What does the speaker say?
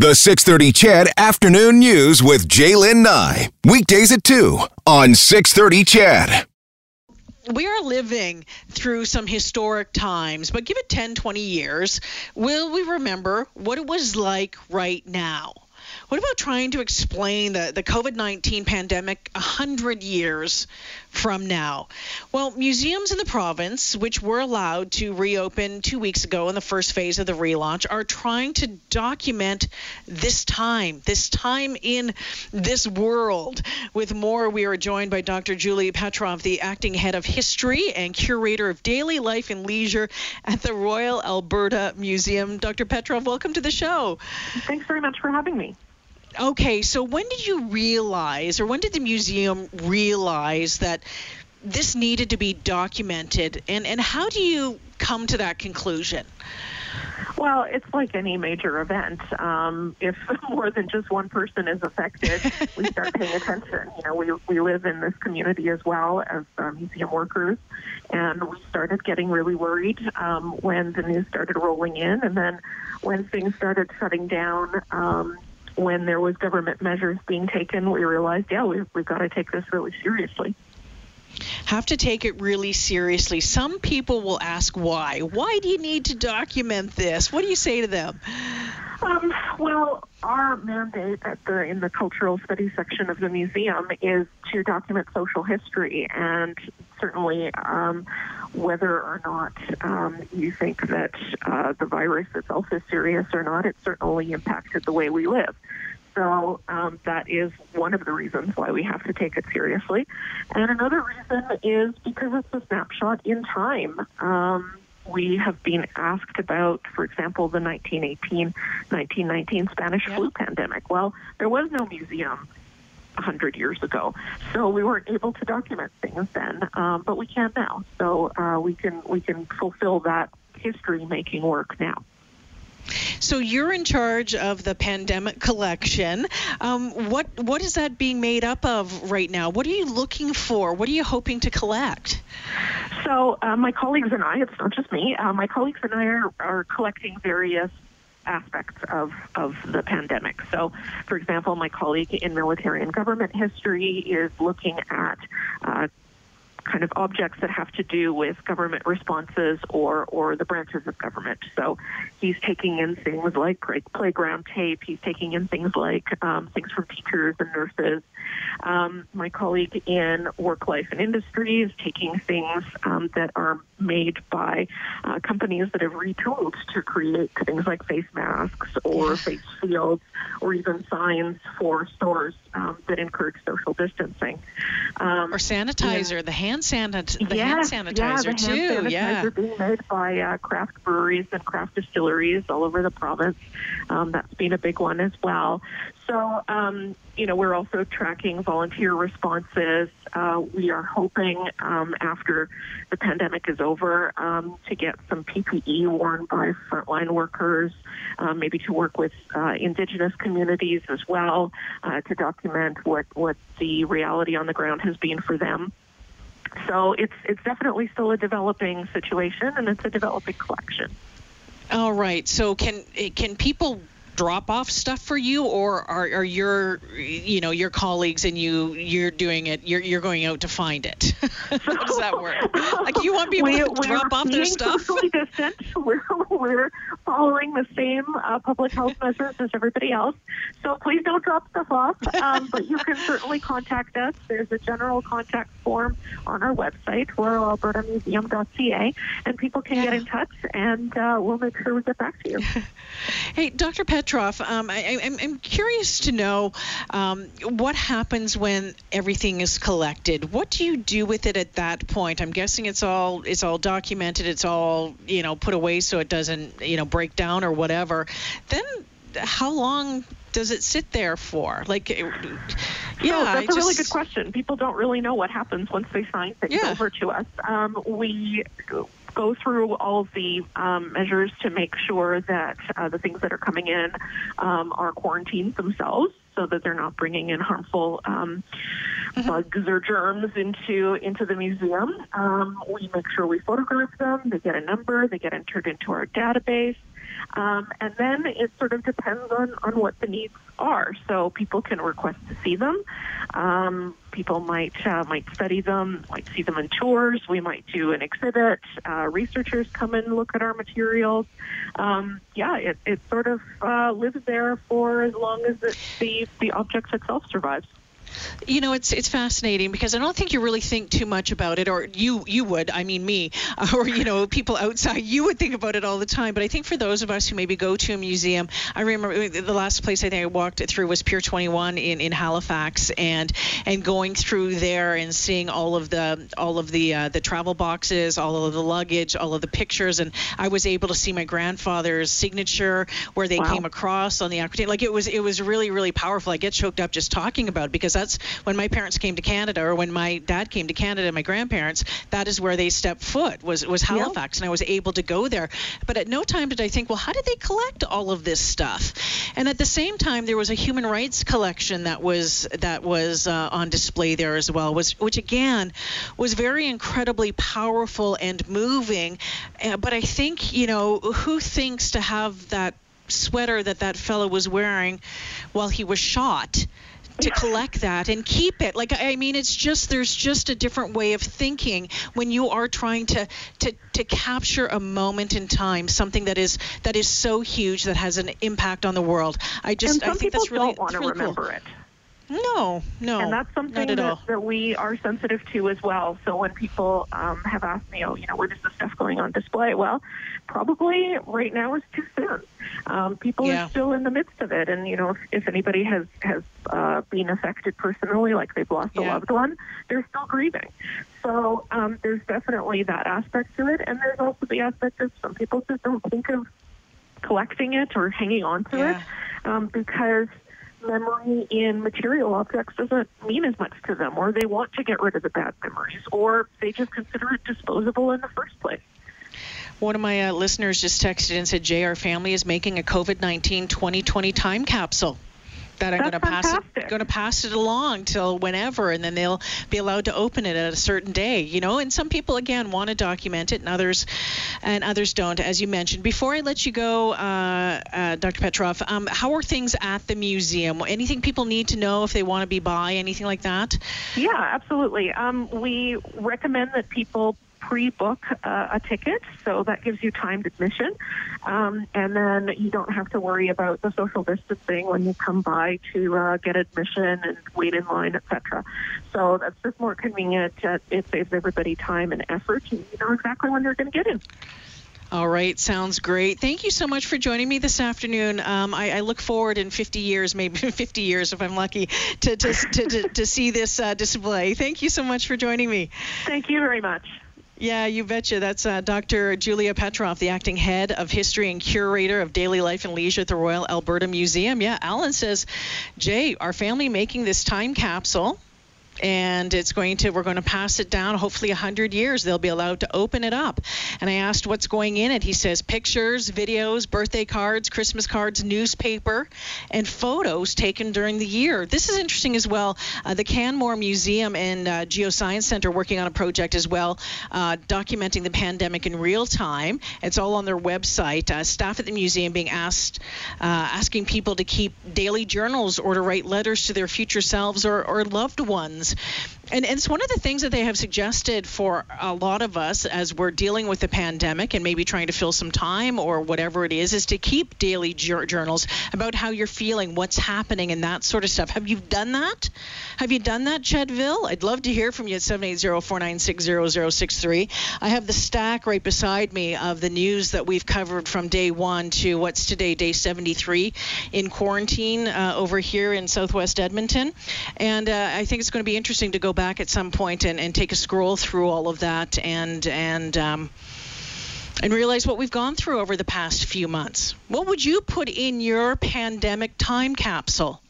The 630 CHED Afternoon News with Jaylen Nye. Weekdays at 2 on 630 CHED. We are living through some historic times, but give it 10, 20 years, will we remember what it was like right now? What about trying to explain the, the COVID 19 pandemic 100 years from now? Well, museums in the province, which were allowed to reopen two weeks ago in the first phase of the relaunch, are trying to document this time, this time in this world. With more, we are joined by Dr. Julie Petrov, the acting head of history and curator of daily life and leisure at the Royal Alberta Museum. Dr. Petrov, welcome to the show. Thanks very much for having me. Okay, so when did you realize, or when did the museum realize that this needed to be documented, and, and how do you come to that conclusion? Well, it's like any major event. Um, if more than just one person is affected, we start paying attention. You know, we, we live in this community as well as uh, museum workers, and we started getting really worried um, when the news started rolling in, and then when things started shutting down. Um, when there was government measures being taken, we realized, yeah, we've, we've got to take this really seriously. Have to take it really seriously. Some people will ask why. Why do you need to document this? What do you say to them? Um, well, our mandate at the in the cultural studies section of the museum is to document social history, and certainly um, whether or not um, you think that uh, the virus itself is serious or not, it certainly impacted the way we live. So um, that is one of the reasons why we have to take it seriously. And another reason is because it's a snapshot in time. Um, we have been asked about, for example, the 1918 1919 Spanish yeah. flu pandemic. Well, there was no museum 100 years ago. So we weren't able to document things then, um, but we can now. So uh, we can we can fulfill that history making work now. So you're in charge of the pandemic collection. Um, what what is that being made up of right now? What are you looking for? What are you hoping to collect? So uh, my colleagues and I, it's not just me. Uh, my colleagues and I are, are collecting various aspects of, of the pandemic. So, for example, my colleague in military and government history is looking at uh, kind of objects that have to do with government responses or or the branches of government. So he's taking in things like playground tape. He's taking in things like um, things from teachers and nurses. Um, my colleague in work life and industry is taking things um, that are made by uh, companies that have retooled to create things like face masks or face shields or even signs for stores um, that encourage social distancing. Um, or sanitizer, yeah. the hand sanit- the yes, hand sanitizer yeah, the too. Hand sanitizer yeah, being made by uh, craft breweries and craft distilleries all over the province. Um, that's been a big one as well. So, um, you know, we're also tracking volunteer responses. Uh, we are hoping um, after the pandemic is over um, to get some PPE worn by frontline workers, uh, maybe to work with uh, Indigenous communities as well uh, to document what, what the reality on the ground has been for them. So it's it's definitely still a developing situation, and it's a developing collection. All right. So can can people drop off stuff for you, or are, are your you know your colleagues and you you're doing it? You're you're going out to find it. How does that work? Like you want people we, to drop off their stuff? Socially distant. We're we're following the same uh, public health measures as everybody else. So please don't drop stuff off. Um, but you can certainly contact us. There's a general contact form on our website, royalalbertamuseum.ca, and people can yeah. get in touch, and uh, we'll make sure we get back to you. hey, Dr. Petrov. Petrov, um, I, am curious to know um, what happens when everything is collected. What do you do with it at that point? I'm guessing it's all it's all documented. It's all you know put away so it doesn't you know break down or whatever. Then how long does it sit there for? Like, yeah, so that's just, a really good question. People don't really know what happens once they sign things yeah. over to us. Um, we go through all of the um, measures to make sure that uh, the things that are coming in um, are quarantined themselves so that they're not bringing in harmful um. Bugs or germs into into the museum. Um, we make sure we photograph them. They get a number. They get entered into our database. Um, and then it sort of depends on, on what the needs are. So people can request to see them. Um, people might uh, might study them, might see them in tours. We might do an exhibit. Uh, researchers come and look at our materials. Um, yeah, it, it sort of uh, lives there for as long as it, the the object itself survives. You know, it's it's fascinating because I don't think you really think too much about it, or you you would. I mean, me, or you know, people outside, you would think about it all the time. But I think for those of us who maybe go to a museum, I remember the last place I think I walked through was Pier 21 in, in Halifax, and and going through there and seeing all of the all of the uh, the travel boxes, all of the luggage, all of the pictures, and I was able to see my grandfather's signature where they wow. came across on the aquatic. Like it was it was really really powerful. I get choked up just talking about it because that's when my parents came to Canada or when my dad came to Canada, and my grandparents, that is where they stepped foot was was Halifax, and I was able to go there. But at no time did I think, well, how did they collect all of this stuff? And at the same time, there was a human rights collection that was that was uh, on display there as well, was which again was very incredibly powerful and moving. Uh, but I think you know who thinks to have that sweater that that fellow was wearing while he was shot to collect that and keep it. Like I mean, it's just there's just a different way of thinking when you are trying to to to capture a moment in time, something that is that is so huge that has an impact on the world. I just I think that's really don't want to really remember cool. it. No, no. And that's something that, that, we are sensitive to as well. So when people um, have asked me, oh, you know, what is the stuff going on display? Well, probably right now is too soon. Um, people yeah. are still in the midst of it. And, you know, if, if anybody has, has uh, been affected personally, like they've lost yeah. a loved one, they're still grieving. So um, there's definitely that aspect to it. And there's also the aspect of some people just don't think of collecting it or hanging on to yeah. it um, because – memory in material objects doesn't mean as much to them, or they want to get rid of the bad memories, or they just consider it disposable in the first place. One of my uh, listeners just texted and said, our family is making a COVID 19 2020 time capsule that I'm going to pass it going to pass it along till whenever, and then they'll be allowed to open it at a certain day. You know, and some people again want to document it, and others and others don't, as you mentioned. Before I let you go, uh, uh, Dr. Petrov, um, how are things at the museum? Anything people need to know if they want to be by, anything like that? Yeah, absolutely. Um, we recommend that people pre-book uh, a ticket, so that gives you timed admission, um, and then you don't have to worry about the social distancing when you come by to uh, get admission and wait in line, etc. So that's just more convenient. Uh, it saves everybody time and effort, and you know exactly when they're going to get in. All right, sounds great. Thank you so much for joining me this afternoon. Um, I, I, look forward in 50 years, maybe 50 years if I'm lucky, to to, to, to, to see this uh, display. Thank you so much for joining me. Thank you very much. Yeah, you betcha. That's uh, Dr. Julia Petrov, the acting head of history and curator of daily life and leisure at the Royal Alberta Museum. Yeah, Alan says, Jay, our family making this time capsule and it's going to we're going to pass it down hopefully 100 years they'll be allowed to open it up. And i asked what's going in it. He says pictures videos birthday cards christmas cards newspaper and photos taken during the year. This is interesting as well. Uh, the canmore museum and uh, geoscience center working on a project as well uh, documenting the pandemic in real time. It's all on their website. Uh, staff at the museum being asked uh, asking people to keep daily journals or to write letters to their future selves or, or loved ones and, and it's one of the things that they have suggested for a lot of us as we're dealing with the pandemic and maybe trying to fill some time or whatever it is, is to keep daily jur- journals about how you're feeling, what's happening, and that sort of stuff. Have you done that? Have you done that, Chedville? I'd love to hear from you at 780-496-0063. I have the stack right beside me of the news that we've covered from day one to what's today, day 73 in quarantine uh, over here in Southwest Edmonton. And uh, I think it's going to be interesting to go back at some point and, and take a scroll through all of that and and um, and realize what we've gone through over the past few months. What would you put in your pandemic time capsule?